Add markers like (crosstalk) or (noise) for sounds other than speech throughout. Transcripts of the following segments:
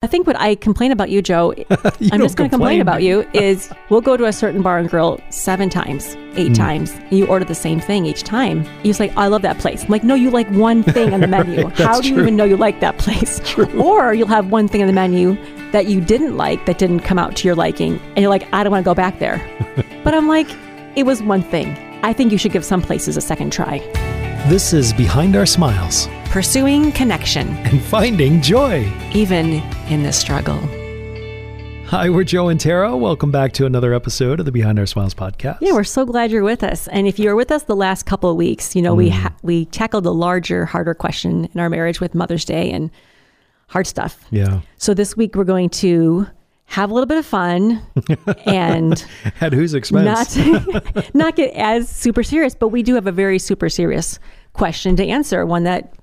I think what I complain about you, Joe, (laughs) You I'm just going to complain about you, is we'll go to a certain bar and grill seven times, eight Mm. times, you order the same thing each time. Just like, I love that place. I'm like, no, you like one thing on the menu. (laughs) Right, How do you even know you like that place? Or you'll have one thing on the menu that you didn't like that didn't come out to your liking, and you're like, I don't want to go back there. (laughs) but I'm like, it was one thing. I think you should give some places a second try. This is Behind Our Smiles Pursuing connection, and Finding Joy. even in the struggle. Hi, we're Joe and Tara. Welcome back to another episode of the Behind Our Smiles podcast. Yeah, we're so glad you're with us. And if you were with us the last couple of weeks, you know we Mm. ha- we tackled a larger, harder question in our marriage with Mother's Day and hard stuff. yeah. So this week we're going to have a little bit of fun (laughs) and At whose expense? not (laughs) not get as super serious, but we do have a very super serious question to answer, one that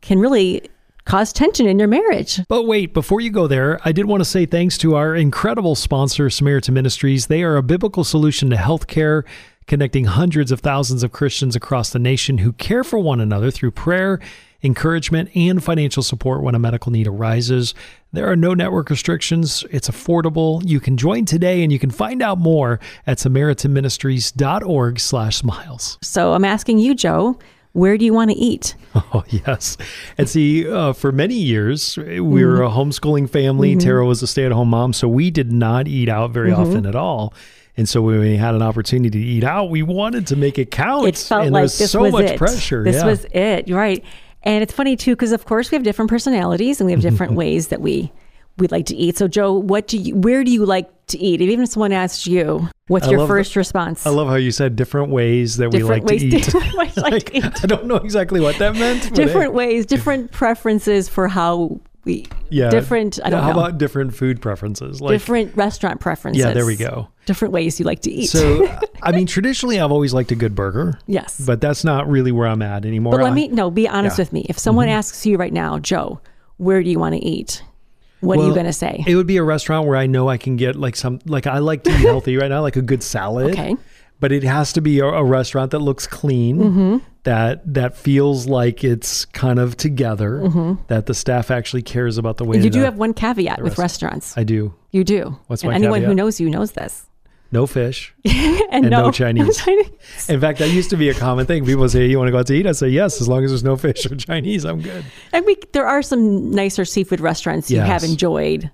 can really cause tension in your marriage. But wait, before you go there, I did want to say thanks to our incredible sponsor, Samaritan Ministries. They are a biblical solution to healthcare, connecting hundreds of thousands of Christians across the nation who care for one another through prayer, encouragement, and financial support when a medical need arises. There are no network restrictions. It's affordable. You can join today and you can find out more at samaritanministries.org slash smiles. So I'm asking you, Joe, where do you want to eat? (laughs) Oh, yes. And see, uh, for many years, we were mm-hmm. a homeschooling family. Mm-hmm. Tara was a stay at home mom, so we did not eat out very mm-hmm. often at all. And so when we had an opportunity to eat out, we wanted to make it count. it felt and like there's this so was much it. pressure. This yeah. was it, right? And it's funny too because of course we have different personalities and we have different (laughs) ways that we we like to eat. So Joe, what do you? Where do you like to eat? If even if someone asks you, what's I your love the- first response? I love how you said different ways that different we like (laughs) ways. to eat. ways like to eat. I don't know exactly what that meant. Different ways, different preferences for how. Yeah. different- I don't know. how know. about different food preferences? Like, different restaurant preferences. yeah, there we go. Different ways you like to eat. So, (laughs) I mean, traditionally, I've always liked a good burger, yes. but that's not really where I'm at anymore. But let I- me no, be honest Yeah. with me. If someone Mm-hmm. asks you right now, Joe, where do you want to eat? What are you going to say? It would be a restaurant where I know I can get like some like I like to eat (laughs) healthy right now, like a good salad. Okay. But it has to be a, a restaurant that looks clean, Mm-hmm. that that feels like it's kind of together, that the staff actually cares about the way. You do have one caveat with restaurants. I do. You do. What's and my anyone who knows you knows this. No fish. (laughs) And, And no Chinese. (laughs) Chinese. In fact, that used to be a common thing. People say, "You want to go out to eat?" I say, "Yes, as long as there's no fish or (laughs) Chinese, I'm good." And we there are some nicer seafood restaurants you have enjoyed,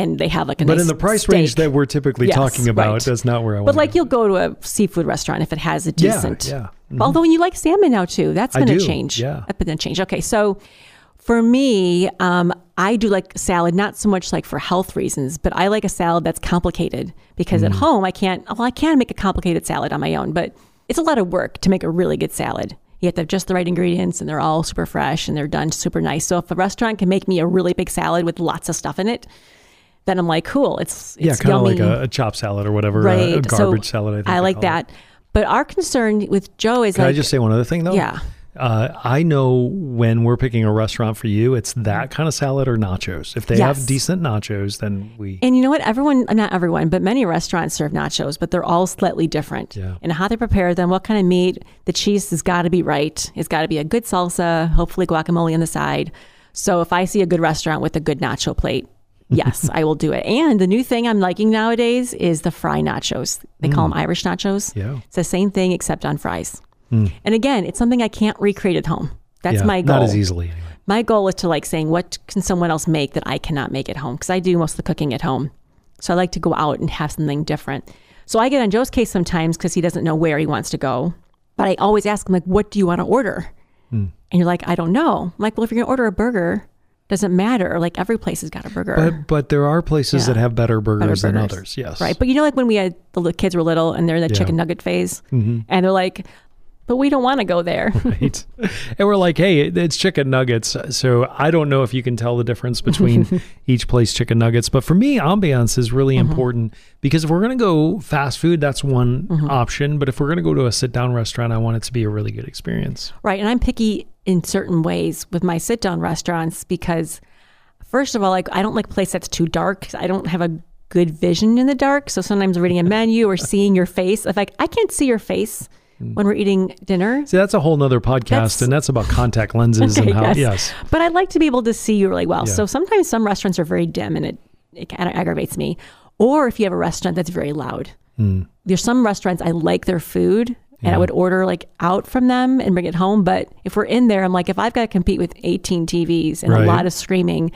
and they have like a But nice in the price steak. range that we're typically Yes, talking about, right. that's not where I want. But like you'll go to a seafood restaurant if it has a Yeah, decent. yeah. Mhm. Although you like salmon now too, that's going to change. yeah. that's going to change. Okay, so for me, um, I do like salad, not so much like for health reasons, but I like a salad that's complicated because Mm. at home I can't. Well, I can make a complicated salad on my own, but it's a lot of work to make a really good salad. You have to have just the right ingredients, and they're all super fresh and they're done super nice. So if a restaurant can make me a really big salad with lots of stuff in it, then I'm like, cool. It's, it's yeah, kind of like a, a chop salad or whatever, right? a, garbage so salad. I, think I like call it. that. But our concern with Joe is Can like, I just say one other thing though? yeah, Uh, I know when we're picking a restaurant for you, it's that kind of salad or nachos. If they Yes. have decent nachos, then we. and you know what? Everyone, not everyone, but many restaurants serve nachos, but they're all slightly different. Yeah. And how they prepare them, what kind of meat, the cheese has got to be right. It's got to be a good salsa, hopefully guacamole on the side. So if I see a good restaurant with a good nacho plate, yes, I will do it. And the new thing I'm liking nowadays is the fry nachos. They call them Irish nachos. Mm. Yeah. It's the same thing except on fries. And again, it's something I can't recreate at home. That's yeah, my goal. Not as easily anyway. My goal is to like saying, what can someone else make that I cannot make at home? Because I do most of the cooking at home. So I like to go out and have something different. So I get on Joe's case sometimes because he doesn't know where he wants to go. But I always ask him, like, what do you want to order? Hmm. And you're like, I don't know. I'm like, well, if you're going to order a burger, doesn't matter. Like every place has got a burger. But but there are places Yeah. that have better burgers, Better than others. Yes. Right. But you know, like when we had the kids were little and they're in the Yeah. chicken nugget phase Mhm. and they're like, but we don't want to go there. (laughs) Right. and we're like, hey, it's chicken nuggets. So I don't know if you can tell the difference between (laughs) each place chicken nuggets. But for me, ambiance is really Mm-hmm. important because if we're going to go fast food, that's one Mm-hmm. option. But if we're going to go to a sit down restaurant, I want it to be a really good experience. Right. And I'm picky in certain ways with my sit down restaurants because, first of all, like I don't like a place that's too dark. I don't have a good vision in the dark. So sometimes reading a menu or seeing your face, if like I can't see your face when we're eating dinner. See, that's a whole nother podcast, That's- and that's about contact lenses Okay, and (laughs) how. yes. Yes. But I'd like to be able to see you really well. Yeah. So sometimes some restaurants are very dim and it, it kind of aggravates me. Or if you have a restaurant that's very loud. Hmm. There's some restaurants I like their food and I would order like out from them and bring it home. But if we're in there, I'm like, if I've got to compete with 18 TVs and Right. a lot of screaming,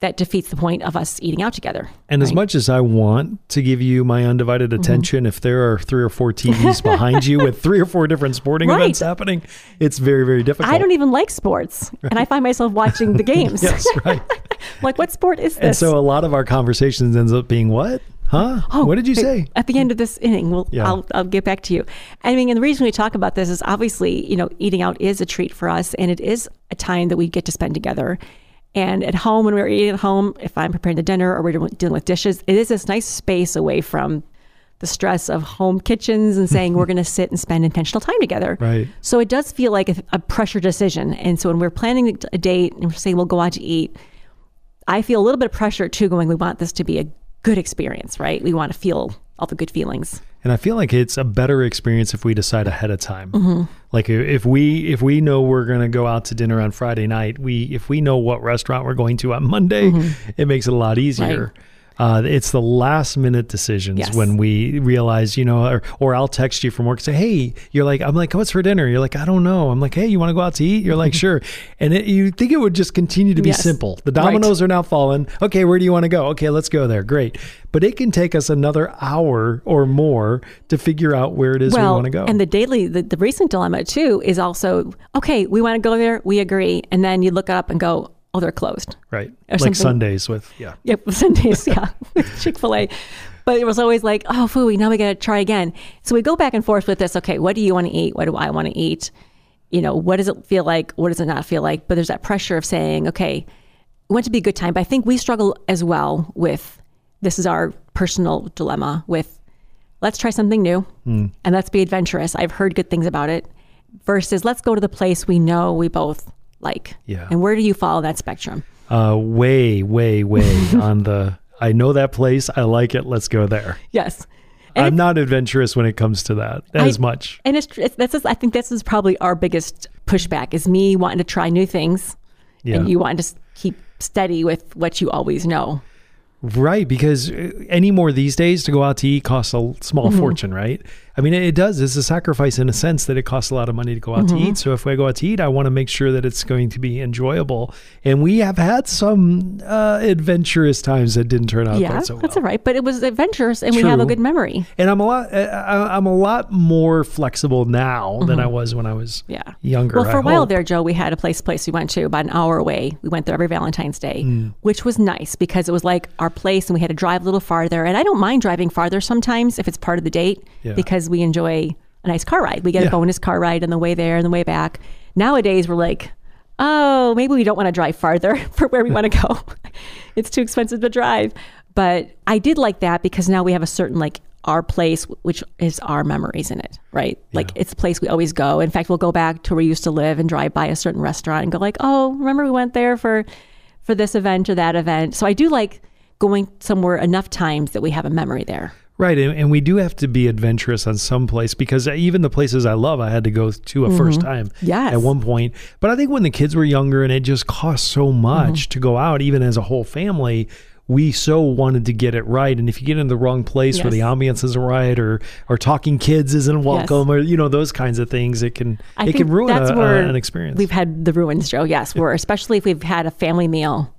that defeats the point of us eating out together. And as much as I want to give you my undivided Mm-hmm. attention, if there are three or four TVs behind you with three or four different sporting Right. events happening, it's very, very difficult. I don't even like sports, and I find myself watching the (laughs) games. Yes, right. (laughs) like, what sport is this? and so a lot of our conversations ends up being what? Huh? Oh, what did you say? At the end of this inning, we'll, Yeah. I'll, I'll get back to you. I mean, and the reason we talk about this is obviously, you know, eating out is a treat for us, and it is a time that we get to spend together. And at home, when we're eating at home, if I'm preparing the dinner or we're dealing with dishes, it is this nice space away from the stress of home kitchens and saying we're (laughs) going to sit and spend intentional time together. Right. So it does feel like a, a pressure decision. And so when we're planning a date and we're saying we'll go out to eat, I feel a little bit of pressure too, going, we want this to be a good experience, right? We want to feel all the good feelings. And I feel like it's a better experience if we decide ahead of time. Mm-hmm. Like if we if we know we're going to go out to dinner on Friday night, we if we know what restaurant we're going to on Monday, it makes it a lot easier. Mm-hmm. Right. Uh, it's the last minute decisions Yes. when we realize, you know, or, or I'll text you from work and say, Hey, you're like, I'm like, what's for dinner? You're like, I don't know. I'm like, Hey, you want to go out to eat? You're like, (laughs) sure. And it, you think it would just continue to be Yes. simple. The Right. dominoes are now fallen. Okay, where do you want to go? Okay, let's go there. Great. But it can take us another hour or more to figure out where it is we want to go. and the daily, the, the recent dilemma too is also, okay, we want to go there, we agree. And then you look up and go, oh, they're closed. right. or Like something. Sundays with, yeah. (laughs) Yep, Sundays, yeah, (laughs) with Chick fil A. But it was always like, oh, fooey, now we got to try again. So we go back and forth with this. Okay, what do you want to eat? What do I want to eat? You know, what does it feel like? What does it not feel like? But there's that pressure of saying, okay, we want to be a good time. But I think we struggle as well with this is our personal dilemma with let's try something new hmm. and let's be adventurous. I've heard good things about it versus let's go to the place we know we both like. Yeah. And where do you follow that spectrum? Uh, way, way, way (laughs) on the, I know that place. I like it. Let's go there. Yes. And I'm not adventurous when it comes to that as I- much. And it's, it's that's just, I think this is probably our biggest pushback is me wanting to try new things, Yeah. and you want to keep steady with what you always know. Right, because uh, any more these days to go out to eat costs a small Mm-hmm. fortune, right? I mean, it does. It's a sacrifice in a sense that it costs a lot of money to go out Mm-hmm. to eat. So if I go out to eat, I want to make sure that it's going to be enjoyable. And we have had some uh, adventurous times that didn't turn out yeah, quite so well. that's all right. But it was adventurous, and we have a good memory. And I'm a lot. uh, I- I'm a lot more flexible now than I was when I was Mm-hmm. Yeah. younger. Well, for I a while hope. there, Joe, we had a place place we went to about an hour away. We went there every Valentine's Day, Mm. which was nice because it was like our place, and we had to drive a little farther. And I don't mind driving farther sometimes if it's part of the date Yeah. because we enjoy a nice car ride. We get Yeah. a bonus car ride on the way there and the way back. Nowadays, we're like, oh, maybe we don't want to drive farther (laughs) for where we want to go. (laughs) it's too expensive to drive. But I did like that because now we have a certain like our place, which is our memories in it, right? Like it's a place we always go. In fact, we'll go back to where we used to live and drive by a certain restaurant and go like, oh, remember we went there for for this event or that event. So I do like going somewhere enough times that we have a memory there. Right, and, and we do have to be adventurous on some place because even the places I love, I had to go to a first time Mm-hmm. Yes. at one point. But I think when the kids were younger and it just cost so much Mm-hmm. to go out, even as a whole family, we so wanted to get it right. And if you get in the wrong place where the Yes. ambiance isn't right, or or talking kids isn't welcome, or you know those kinds of things, it can I it can ruin a, a- an experience. We've had the ruins, Joe. Yes, where especially if we've had a family meal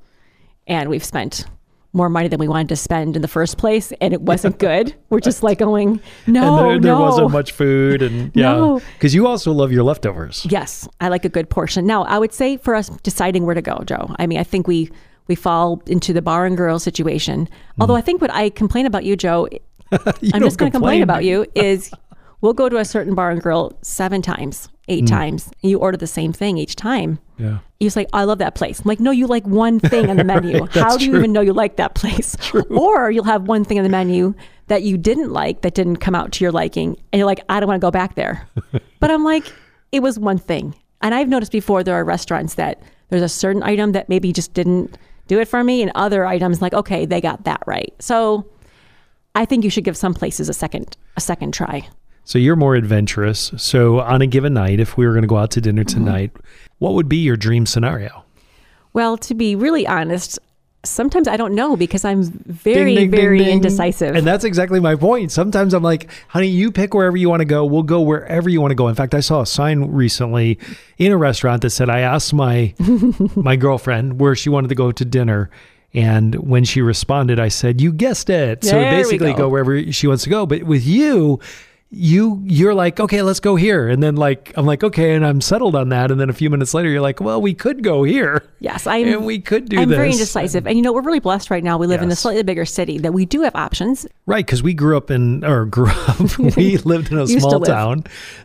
and we've spent more money than we wanted to spend in the first place, and it wasn't (laughs) good. We're just like going, no, and there, there no. wasn't much food, and (laughs) yeah, No. because you also love your leftovers. Yes, I like a good portion. Now, I would say for us deciding where to go, Joe. I mean, I think we we fall into the bar and grill situation. Mm. Although I think what I complain about you, Joe, (laughs) You I'm just going to complain complain. about you is we'll go to a certain bar and grill seven times, eight times, and you order the same thing each time. Yeah. Just like, I love that place. I'm like, no, you like one thing on the (laughs) menu. How do you even know you like that place? (laughs) Or you'll have one thing on the menu that you didn't like that didn't come out to your liking, and you're like, I don't want to go back there. (laughs) but I'm like, it was one thing. And I've noticed before there are restaurants that there's a certain item that maybe just didn't do it for me, and other items like, okay, they got that right. So I think you should give some places a second a second try. So you're more adventurous. So on a given night, if we were going to go out to dinner Mm-hmm. tonight, what would be your dream scenario? Well, to be really honest, sometimes I don't know because I'm very, Ding, ding, very ding. indecisive. And that's exactly my point. Sometimes I'm like, honey, you pick wherever you want to go. We'll go wherever you want to go. In fact, I saw a sign recently in a restaurant that said, I asked my (laughs) my girlfriend where she wanted to go to dinner. And when she responded, I said, You guessed it. so There we basically go. go wherever she wants to go. But with you, you you're like okay let's go here and then like i'm like okay and i'm settled on that and then a few minutes later you're like well we could go here yes, I'm. and we could do I'm this very indecisive. And you know, we're really blessed right now. We live in a slightly bigger city that we do have options. Right, because we grew up in, or grew up, (laughs) we (laughs) lived in a small town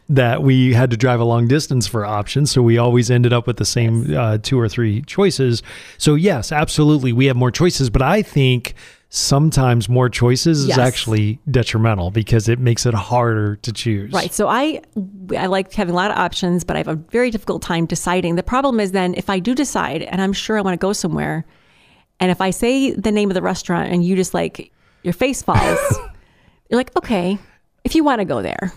that we had to drive a long distance for options. So we always ended up with the same uh, two or three choices. So, yes, absolutely, we have more choices. But I think sometimes more choices is actually detrimental because it makes it harder to choose. Right. So I I like having a lot of options, but I have a very difficult time deciding. The problem is then if I do decide and I'm sure I want to go somewhere, and if I say the name of the restaurant and you just like your face falls, (laughs) you're like, okay, if you want to go there.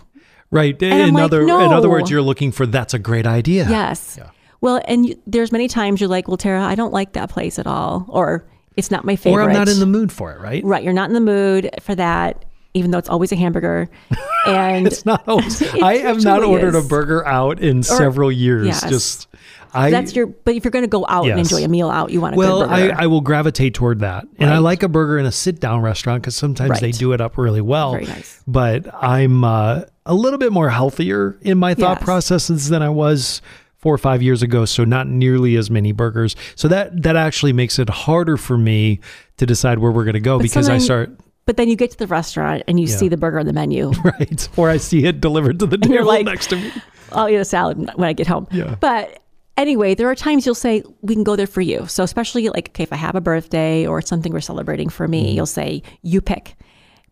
Right. I'm In like, other, in other words, you're looking for that's a great idea. Yes. Well, and you, there's many times you're like, well, Tara, I don't like that place at all, or it's not my favorite. Or I'm not in the mood for it, right? right. You're not in the mood for that, even though it's always a hamburger. (laughs) And It's not always. (laughs) It I have not ordered is. a burger out in several years. yes. Just I that's your. But if you're going to go out and enjoy a meal out, you want a well, good I. I will gravitate toward that, and I like a burger in a sit-down restaurant because sometimes they do it up really well. Very nice. But I'm uh, a little bit more healthier in my thought Yes. processes than I was four or five years ago. So not nearly as many burgers. So that that actually makes it harder for me to decide where we're going to go But because I start But then you get to the restaurant and you Yeah. see the burger on the menu. (laughs) right, or I see it delivered to the (laughs) table like- next to me. I'll eat a salad when I get home. Yeah. But anyway, there are times you'll say, we can go there for you. So, especially like, okay, if I have a birthday or it's something we're celebrating for me, mm. you'll say, you pick.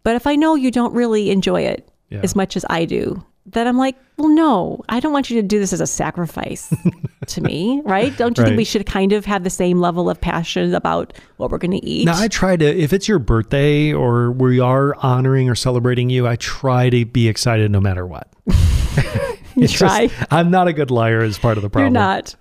But if I know you don't really enjoy it Yeah. as much as I do, then I'm like, well, no, I don't want you to do this as a sacrifice (laughs) to me, right? Don't you Right. think we should kind of have the same level of passion about what we're going to eat? Now I try to if it's your birthday or we are honoring or celebrating you, I try to be excited no matter what. (laughs) you (laughs) It's just- try. I'm not a good liar is part of the problem. You're not.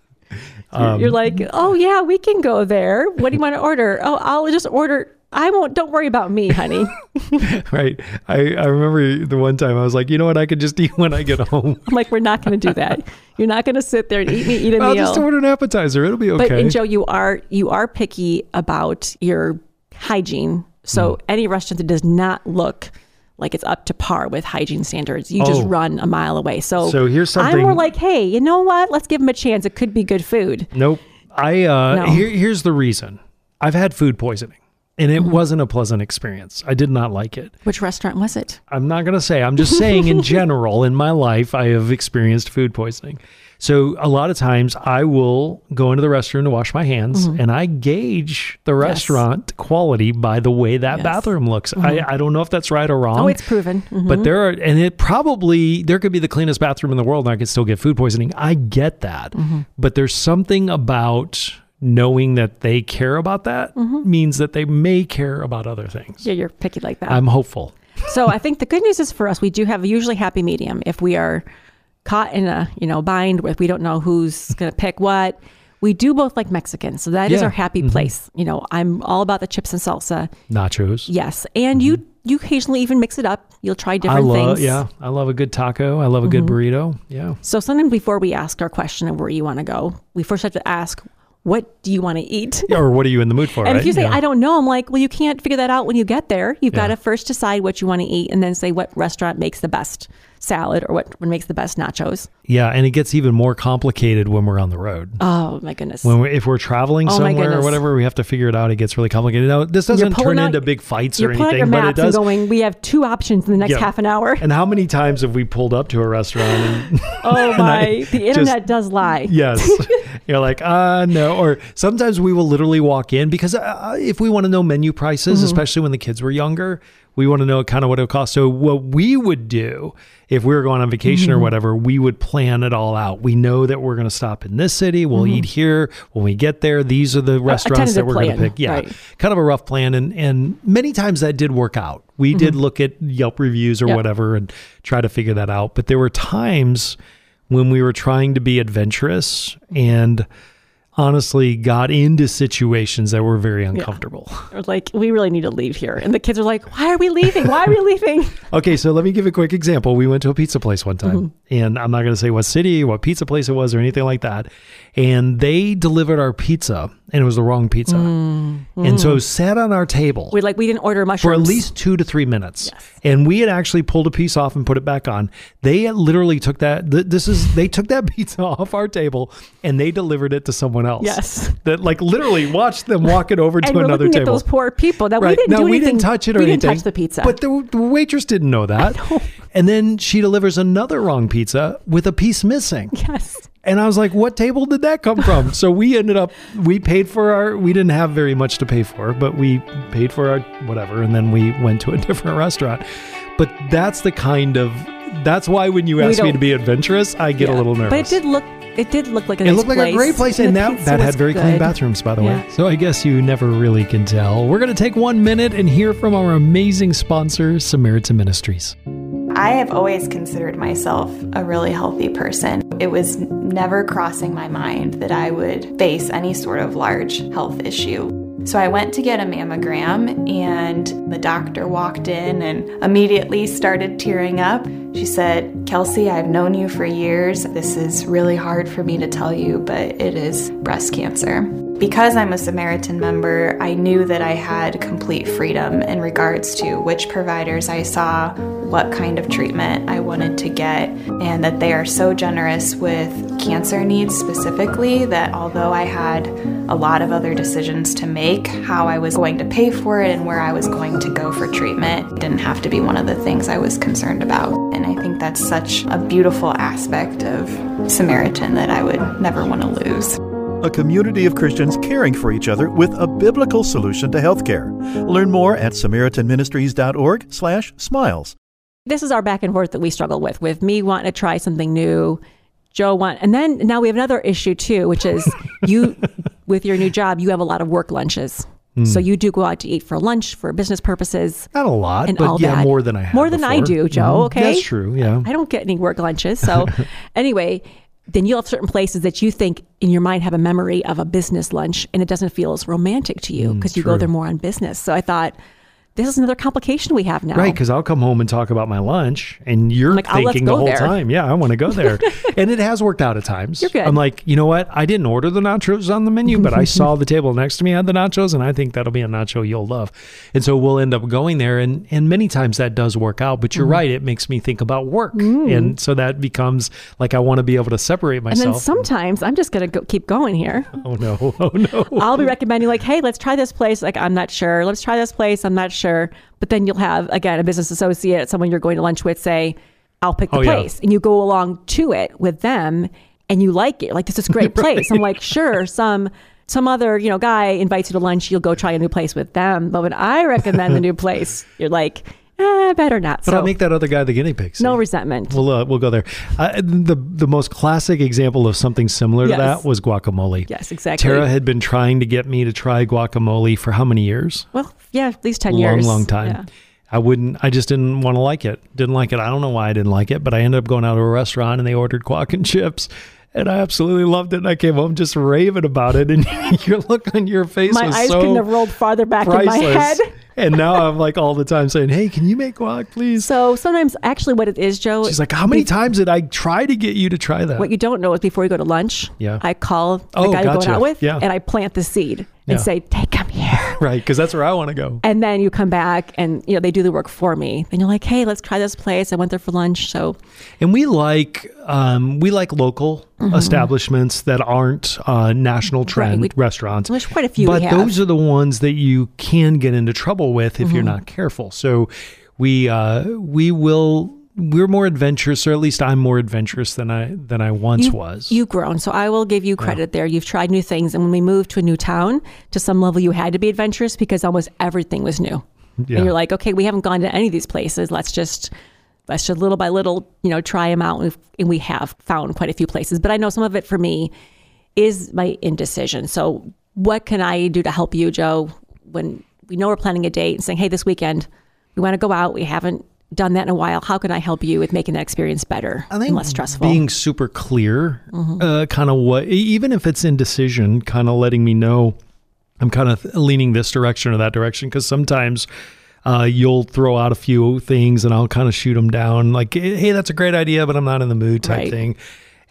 Um, you're like, oh yeah, we can go there. What do you want to order? Oh, I'll just order. I won't. Don't worry about me, honey. (laughs) right. I, I remember the one time I was like, you know what, I could just (laughs) eat when I get home. I'm like, we're not going to do that. You're not going to sit there and eat me eat a I'll meal. just order an appetizer. It'll be okay. But and Joe, you are you are picky about your hygiene. So Mm. any restaurant that does not look like it's up to par with hygiene standards, you just Oh. run a mile away. So So here's something. I'm more like, hey, you know what? Let's give them a chance. It could be good food. Nope. I uh No. here, here's the reason. I've had food poisoning and Mm-hmm. it wasn't a pleasant experience. I did not like it. Which restaurant was it? I'm not going to say. I'm just saying in (laughs) general in my life I have experienced food poisoning. So a lot of times I will go into the restroom to wash my hands Mm-hmm. and I gauge the restaurant quality by the way that Yes. bathroom looks. I, I don't know if that's right or wrong. Oh, it's proven. Mhm. But there are, and it probably, there could be the cleanest bathroom in the world and I could still get food poisoning. I get that. Mm-hmm. But there's something about knowing that they care about that Mm-hmm. means that they may care about other things. Yeah, you're picky like that. I'm hopeful. so I think the good news is for us, we do have a usually happy medium. If we are caught in a you know bind with we don't know who's going to pick what, we do both like Mexican. So that is Yeah. our happy place. You know, I'm all about the chips and salsa. Nachos. Yes, and you you occasionally even mix it up. You'll try Mm-hmm. I different love, things. yeah, I love a good taco. I love a good burrito. Yeah. So sometimes before we ask our question of where you want to go, we first have to ask, what do you want to eat? Or what are you in the mood for? And right? if you say, Yeah. I don't know, I'm like, well, you can't figure that out when you get there. You've got to first decide what you want to eat and then say what restaurant makes the best salad or what makes the best nachos. yeah, and it gets even more complicated when we're on the road. Oh, my goodness. When we if we're traveling Oh somewhere or whatever, we have to figure it out. It gets really complicated. Now, this doesn't turn out- into big fights or anything, but it does. going, we have two options in the next Yeah. half an hour. And how many times have we pulled up to a restaurant and Oh, (laughs) my. The just- internet does lie. yes, (laughs) you're like, uh, no. Or sometimes we will literally walk in because uh, if we want to know menu prices, Mm-hmm. especially when the kids were younger, we want to know kind of what it would cost. So what we would do if we were going on vacation Mm-hmm. or whatever, we would plan it all out. We know that we're going to stop in this city. We'll eat here. When we get there, these are the restaurants that Mm-hmm. we're going to pick. Yeah, right. kind of a rough plan. And and many times that did work out. We did look at Yelp reviews or Yep. whatever and try to figure that out. But there were times when we were trying to be adventurous and honestly got into situations that were very uncomfortable. (laughs) Or like, we really need to leave here. And the kids are like, why are we leaving? Why are we leaving? (laughs) Okay, so let me give a quick example. We went to a pizza place one time, Mm-hmm. and I'm not going to say what city, what pizza place it was, or anything like that. And they delivered our pizza, and it was the wrong pizza. Mm. And so it sat on our table We like, we didn't order mushrooms for at least two to three minutes. Yes. And we had actually pulled a piece off and put it back on. They literally took that. th- This is they took that (laughs) pizza off our table and they delivered it to someone else. Yes. That like literally watched them walk it over (laughs) to and another at table. those poor people. Now, we didn't now do we anything. didn't touch it or we anything. didn't touch the pizza. But the, the waitress didn't know (laughs) that. And then she delivers another wrong pizza with a piece missing. yes. And I was like, what table did that come from? so we ended up, we paid for our, we didn't have very much to pay for, but we paid for our whatever. And then we went to a (laughs) different restaurant. But that's the kind of, that's why when you ask me to be adventurous, I get a little nervous. But it did look, it did look like a It nice looked like a great place, and that, that had very clean bathrooms, by the way. So I guess you never really can tell. We're going to take one minute and hear from our amazing sponsor, Samaritan Ministries. I have always considered myself a really healthy person. It was never crossing my mind that I would face any sort of large health issue. So I went to get a mammogram, and the doctor walked in and immediately started tearing up. She said, Kelsey, I've known you for years. This is really hard for me to tell you, but it is breast cancer. Because I'm a Samaritan member, I knew that I had complete freedom in regards to which providers I saw, what kind of treatment I wanted to get, and that they are so generous with cancer needs specifically that although I had a lot of other decisions to make, how I was going to pay for it and where I was going to go for treatment didn't have to be one of the things I was concerned about. And I think that's such a beautiful aspect of Samaritan that I would never want to lose. A community of Christians caring for each other with a biblical solution to healthcare. Learn more at samaritanministries.org/smiles. This is our back and forth that we struggle with, with me wanting to try something new, Joe want, and then now we have another issue too, which is (laughs) you, with your new job, you have a lot of work lunches. Hmm. So you do go out to eat for lunch for business purposes. Not a lot, And but yeah, that. more than I have. More than I do, Joe, Mhm. okay? That's true. Yeah. I don't get any work lunches. So (laughs) anyway, then you'll have certain places that you think in your mind have a memory of a business lunch and it doesn't feel as romantic to you because you go Mm, there more on business. So I thought, this is another complication we have now. Right, because I'll come home and talk about my lunch, and you're like, "Oh, thinking the whole there." time, "Yeah, I want to go there," (laughs) and it has worked out at times. You're good. I'm like, you know what? I didn't order the nachos on the menu, but I saw the table next to me had the nachos, and I think that'll be a nacho you'll love. And so we'll end up going there, and and many times that does work out. But you're mm-hmm. right; it makes me think about work, mm. and so that becomes like I want to be able to separate myself. and then sometimes I'm just going to go, keep going here. oh no! (laughs) Oh no! I'll be recommending like, hey, let's try this place. Like, I'm not sure. Let's try this place. I'm not sure. But then you'll have again a business associate, someone you're going to lunch with, say, I'll pick the Oh, yeah. place, and you go along to it with them, and you like it. Like, this is a great (laughs) place. I'm like, sure. Some some other you know guy invites you to lunch, you'll go try a new place with them. But when I recommend the new place, you're like, eh, better not. But so I'll make that other guy the guinea pig. no resentment. We'll uh, we'll go there. Uh, the the most classic example of something similar Yes. to that was guacamole. yes, exactly. Tara had been trying to get me to try guacamole for how many years? well, yeah, at least ten long, years. Long, long time. Yeah. I wouldn't. I just didn't want to like it. Didn't like it. I don't know why I didn't like it, but I ended up going out to a restaurant and they ordered guac and chips. And I absolutely loved it. And I came home just raving about it. And (laughs) your look on your face My was eyes so couldn't have rolled farther back in my head. And now I'm like all the time saying, "Hey, can you make guac, please?" So sometimes, actually, what it is, Joe, She's like, "How many times did I try to get you to try that?" what you don't know is before you go to lunch, Yeah. I call the Oh, guy you're gotcha. going out with, Yeah. and I plant the seed and Yeah. say, "Take him here." (laughs) right? Because that's where I want to go. And then you come back, and you know they do the work for me. And you're like, "Hey, let's try this place. I went there for lunch." So And we like um, we like local establishments that aren't uh, national trend we- restaurants. there's quite a few but. Mm-hmm. those are the ones that you can get into trouble with if you're not careful. So we uh, we will we're more adventurous, or at least I'm more adventurous than I than I once you, was. You've grown, so I will give you credit there. You've tried new things, and when we moved to a new town, to some level, you had to be adventurous because almost everything was new. Yeah. And you're like, okay, we haven't gone to any of these places. Let's just let's just little by little, you know, try them out. And, and we have found quite a few places, but I know some of it for me is my indecision. So, what can I do to help you, Joe, when we know we're planning a date and saying, hey, this weekend, we want to go out. We haven't done that in a while. How can I help you with making that experience better I think and less stressful? being super clear, uh, kind of what, even if it's indecision, kind of letting me know I'm kind of leaning this direction or that direction. Because sometimes uh, you'll throw out a few things and I'll kind of shoot them down, like, hey, that's a great idea, but I'm not in the mood type Right. thing.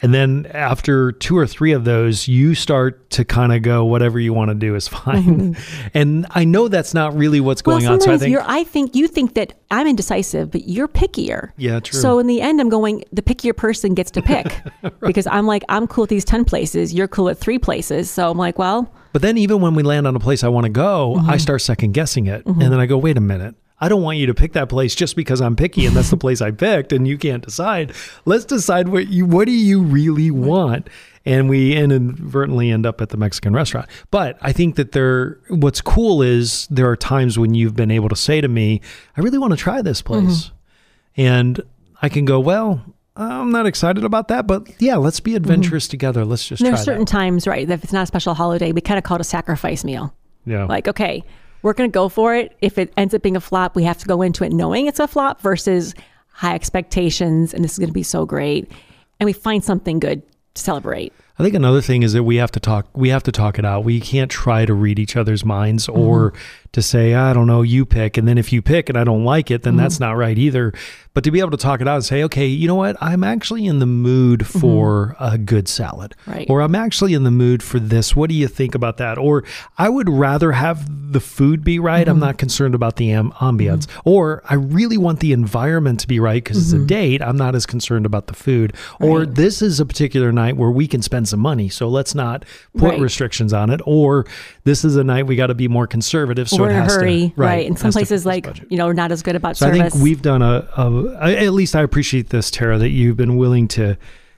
And then after two or three of those, you start to kind of go, whatever you want to do is (laughs) fine. and I know that's not really what's well, going on. sometimes So I think you're. I think you think that I'm indecisive, but you're pickier. Yeah, true. So in the end, I'm going. The pickier person gets to pick (laughs) because I'm like, I'm cool at these ten places. You're cool at three places. So I'm like, well, But then even when we land on a place I want to go, Mm-hmm. I start second guessing it. And then I go, wait a minute. I don't want you to pick that place just because I'm picky and that's the place I picked and you can't decide. Let's decide what you what do you really want? And we inadvertently end up at the Mexican restaurant. But I think that there what's cool is there are times when you've been able to say to me, I really want to try this place. Mm-hmm. And I can go, well, I'm not excited about that, but yeah, let's be adventurous together. Let's just there try are certain that. times, right? That if it's not a special holiday, we kind of call it a sacrifice meal. Yeah. Like, okay, we're going to go for it. If it ends up being a flop, we have to go into it knowing it's a flop versus high expectations and this is going to be so great. And we find something good to celebrate. I think another thing is that we have to talk. We have to talk it out. We can't try to read each other's minds or mm-hmm. To say, I don't know, you pick. And then if you pick and I don't like it, then mm-hmm. that's not right either. But to be able to talk it out and say, okay, you know what? I'm actually in the mood mm-hmm. for a good salad. Right. Or I'm actually in the mood for this. What do you think about that? Or I would rather have the food be right. I'm mm-hmm. not concerned about the am- ambiance. Or I really want the environment to be right because it's a date. I'm not as concerned about the food. Or this is a particular night where we can spend some money. So let's not put Right. restrictions on it. Or this is a night we got to be more conservative. So we're in a hurry, to, right? And some has to fit places like budget. you know are not as good about So I think we've done a, a, a- at least I appreciate this, Tara, that you've been willing to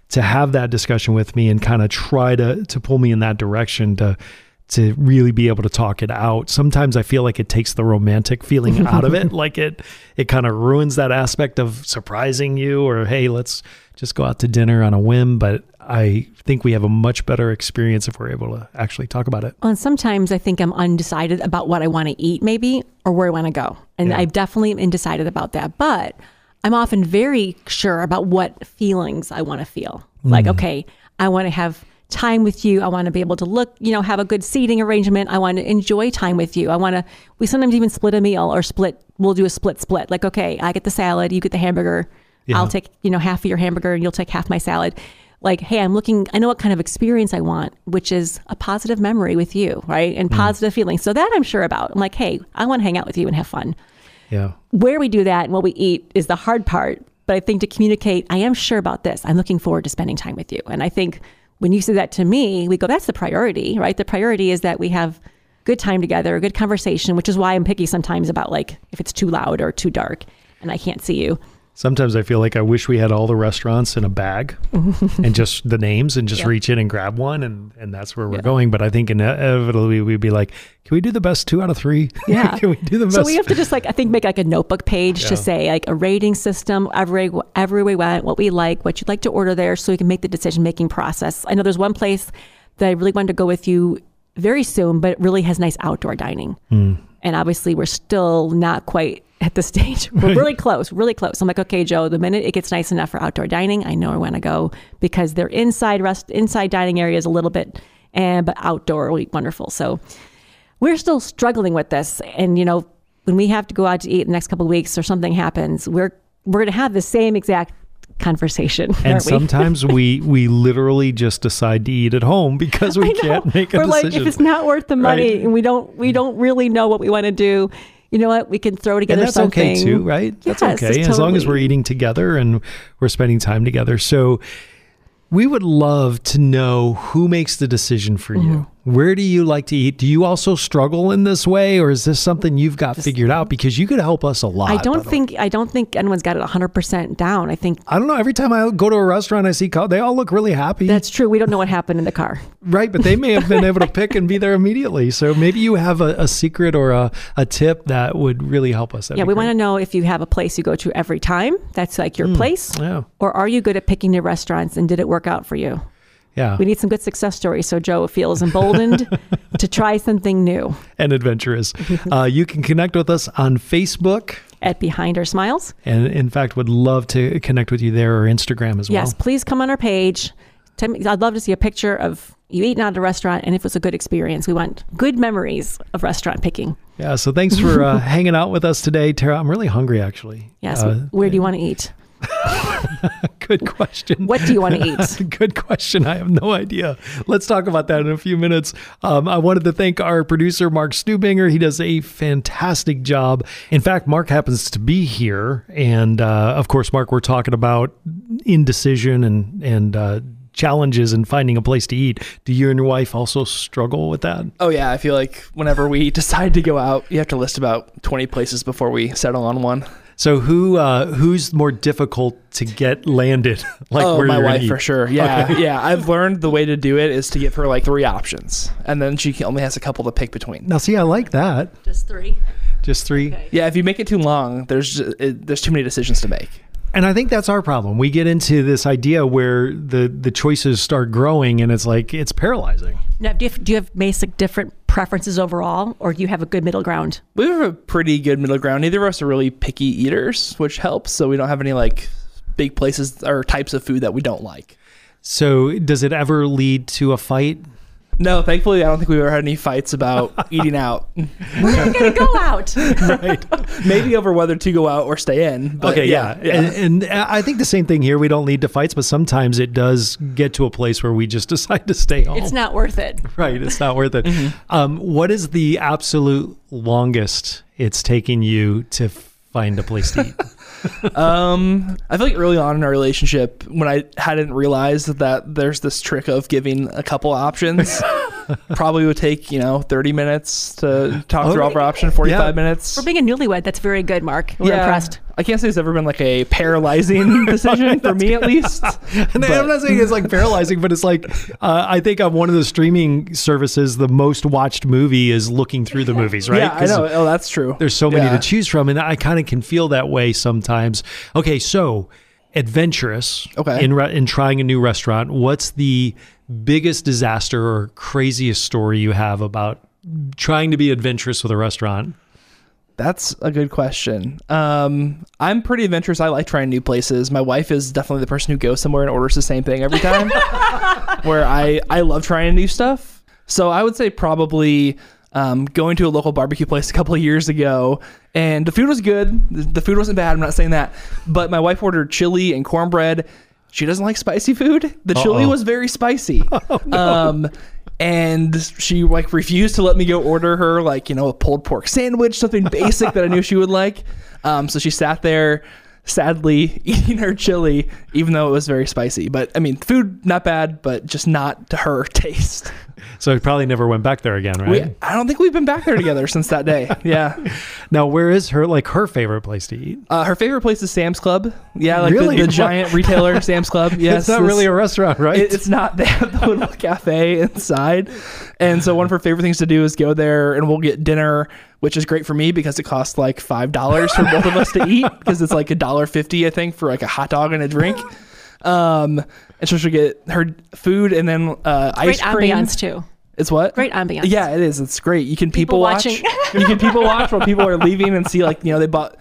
to have that discussion with me and kind of try to to pull me in that direction to to really be able to talk it out. Sometimes I feel like it takes the romantic feeling out of it, (laughs) like it it kind of ruins that aspect of surprising you or hey, let's just go out to dinner on a whim, but I think we have a much better experience if we're able to actually talk about it. Well, and sometimes I think I'm undecided about what I want to eat, maybe, or where I want to go. And Yeah. I definitely am undecided about that. But I'm often very sure about what feelings I want to feel. Like, mm. okay, I want to have time with you. I want to be able to look, you know, have a good seating arrangement. I want to enjoy time with you. I want to, we sometimes even split a meal or split, we'll do a split split. Like, okay, I get the salad, you get the hamburger. Yeah. I'll take, you know, half of your hamburger and you'll take half my salad. Like, hey, I'm looking, I know what kind of experience I want, which is a positive memory with you, right? And mm. positive feelings. So that I'm sure about. I'm like, hey, I want to hang out with you and have fun. Yeah. Where we do that and what we eat is the hard part. But I think to communicate, I am sure about this. I'm looking forward to spending time with you. And I think when you say that to me, we go, that's the priority, right? The priority is that we have good time together, a good conversation, which is why I'm picky sometimes about like if it's too loud or too dark and I can't see you. Sometimes I feel like I wish we had all the restaurants in a bag (laughs) and just the names and just Yeah. reach in and grab one and, and that's where we're going. But I think inevitably we'd be like, can we do the best two out of three? (laughs) Yeah. can we do the best? So we have to just like I think make like a notebook page Yeah. to say like a rating system every every we went, what we like, what you'd like to order there, so we can make the decision making process. I know there's one place that I really wanted to go with you very soon, but it really has nice outdoor dining. Hmm. And obviously, we're still not quite (laughs) at the stage. (laughs) We're really close, really close. I'm like, okay, Joe, the minute it gets nice enough for outdoor dining, I know I want to go because their inside rest inside dining area is a little bit, and but outdoor will be wonderful. So we're still struggling with this and you know when we have to go out to eat the next couple of weeks or something happens we're we're going to have the same exact conversation and sometimes we (laughs) we literally just decide to eat at home because (laughs) we can't make a we're like if it's not worth the money Right. and we don't we don't really know what we want to do you know what we can throw together and that's something okay too, right? That's Yes, okay as long as we're eating together and we're spending time together. So we would love to know who makes the decision for Mm-hmm. you. Where do you like to eat? Do you also struggle in this way, or is this something you've got figured out? Because you could help us a lot. I don't think I don't think anyone's got it 100% down. I think I don't know. Every time I go to a restaurant, I see they all look really happy, that's true. We don't know what happened in the car. right? But they may have been able to pick and be there immediately. So maybe you have a, a secret or a, a tip that would really help us. That'd yeah, we want to know if you have a place you go to every time. That's like your hmm. place. Yeah, Or are you good at picking new restaurants and did it work out for you? Yeah. We need some good success stories so Joe feels emboldened (laughs) to try something new and adventurous. uh, you can connect with us on Facebook at Behind Our Smiles. And in fact, would love to connect with you there or Instagram as well. Yes, please come on our page. Tell me- I'd love to see a picture of you eating at a restaurant and if it was a good experience. We want good memories of restaurant picking. Yeah. So thanks for uh, (laughs) hanging out with us today, Tara. I'm really hungry, actually. Yes, Uh, where do you want to eat? (laughs) good question. What do you want to eat? (laughs) Good question. I have no idea. Let's talk about that in a few minutes. Um, I wanted to thank our producer, Mark Stubinger. He does a fantastic job. In fact, Mark happens to be here. And uh, of course, Mark, we're talking about indecision and, and, uh, challenges in finding a place to eat. Do you and your wife also struggle with that? Oh yeah, I feel like whenever we (laughs) decide to go out, you have to list about 20 places before we settle on one. So who uh, who's more difficult to get landed? (laughs) like oh, where my wife for sure. Yeah, yeah. (laughs) I've learned the way to do it is to give her like three options, and then she only has a couple to pick between. Now, see, I like that. Just three. Just three. Yeah, if you make it too long, there's just, it, there's too many decisions to make. And I think that's our problem. We get into this idea where the the choices start growing, and it's like it's paralyzing. Now, do you, have, do you have basic different preferences overall, or do you have a good middle ground? We have a pretty good middle ground. Neither of us are really picky eaters, which helps. So we don't have any like big places or types of food that we don't like. So, does it ever lead to a fight? No, thankfully, I don't think we've ever had any fights about (laughs) eating out. We're not going to go out. (laughs) Right. Maybe over whether to go out or stay in. But okay, yeah, And, and I think the same thing here. We don't lead to fights, but sometimes it does get to a place where we just (laughs) decide to stay home. It's not worth it. right. It's not worth it. Um, what is the absolute longest it's taking you to find a place to eat? (laughs) Um, I feel like early on in our relationship, when I hadn't realized that there's this trick of giving a couple options, (laughs) probably would take you know 30 minutes to talk through all of our options, 45 Yeah. minutes. For being a newlywed, that's very good, Mark. We're impressed. I can't say it's ever been like a paralyzing (laughs) decision for me, at least. (laughs) And I'm not saying it's like paralyzing, but it's like uh, I think on one of the streaming services, the most watched movie is looking through the movies, right? Yeah, I 'Cause know. Oh, that's true. There's so many Yeah. to choose from, and I kind of can feel that way sometimes. Okay, so adventurous. Okay. In re- in trying a new restaurant, what's the biggest disaster or craziest story you have about trying to be adventurous with a restaurant? That's a good question. Um, I'm pretty adventurous. I like trying new places. My wife is definitely the person who goes somewhere and orders the same thing every time. (laughs) where I I love trying new stuff. So I would say probably um, going to a local barbecue place a couple of years ago, and the food was good. The, the food wasn't bad. I'm not saying that, but my wife ordered chili and cornbread. She doesn't like spicy food. The chili Uh-oh. was very spicy. (laughs) Um, and she like refused to let me go order her like you know a pulled pork sandwich, something basic that I knew she would like. Um, so she sat there, sadly (laughs) eating her chili, even though it was very spicy. But I mean, food not bad, but just not to her (laughs) taste. (laughs) So it probably never went back there again, right? We, I don't think we've been back there together since that day. (laughs) Yeah. now, where is her like her favorite place to eat? Uh, her favorite place is Sam's Club. Yeah, like Really? the, the giant retailer Sam's Club. (laughs) Yes, it's not this- really a restaurant, right? It- it's not. They have the little cafe inside, and so one of her favorite things to do is go there, and we'll get dinner, which is great for me because it costs like five dollars for both of us to eat because it's like a dollar fifty, I think, for like a hot dog and a drink. Um, and so she'll get her food and then uh, ice Great cream. ambiance, too. It's what? Great ambiance. Yeah, it is. It's great. You can people, People watch. (laughs) you can people watch while people are leaving and see like you know they bought.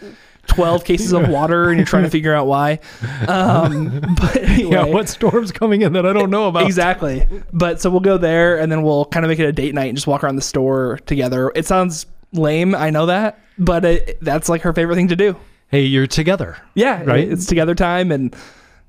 12 cases of water and you're trying to figure out why. Um, (laughs) but anyway, yeah, what storm's coming in that I don't know about? Exactly. But so we'll go there and then we'll kind of make it a date night and just walk around the store together. It sounds lame, I know that, but it, that's like her favorite thing to do. Hey, you're together, Yeah, Right. It's together time and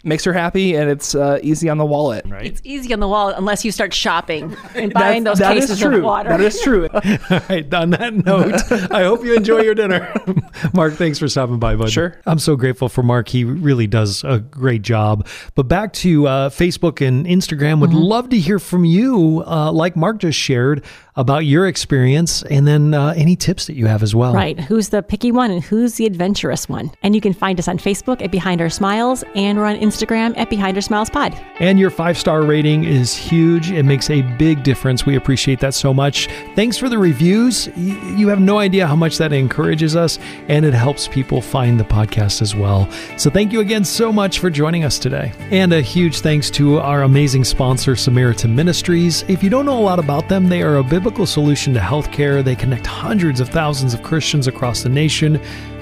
makes her happy and it's uh, easy on the wallet. right? It's easy on the wallet unless you start shopping (laughs) and buying those that is cases true. of water. That is true. (laughs) All right, on that note, I hope you enjoy your dinner. (laughs) Mark, thanks for stopping by, bud. Sure. I'm so grateful for Mark. He really does a great job. But back to uh, Facebook and Instagram, would love to hear from you, uh, like Mark just shared, about your experience and then uh, any tips that you have as well. Right. Who's the picky one and who's the adventurous one? And you can find us on Facebook at Behind Our Smiles and we're on Instagram at Behind Our Smiles Pod. And your five star rating is huge. It makes a big difference. We appreciate that so much. Thanks for the reviews. You have no idea how much that encourages us and it helps people find the podcast as well. So thank you again so much for joining us today. And a huge thanks to our amazing sponsor, Samaritan Ministries. If you don't know a lot about them, they are a biblical biblical solution to healthcare. They connect hundreds of thousands of Christians across the nation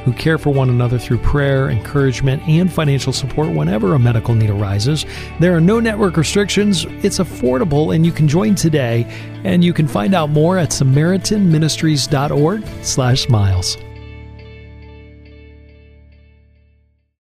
who care for one another through prayer, encouragement, and financial support whenever a medical need arises. There are no network restrictions. It's affordable and you can join today and you can find out more at samaritanministries.org/smiles.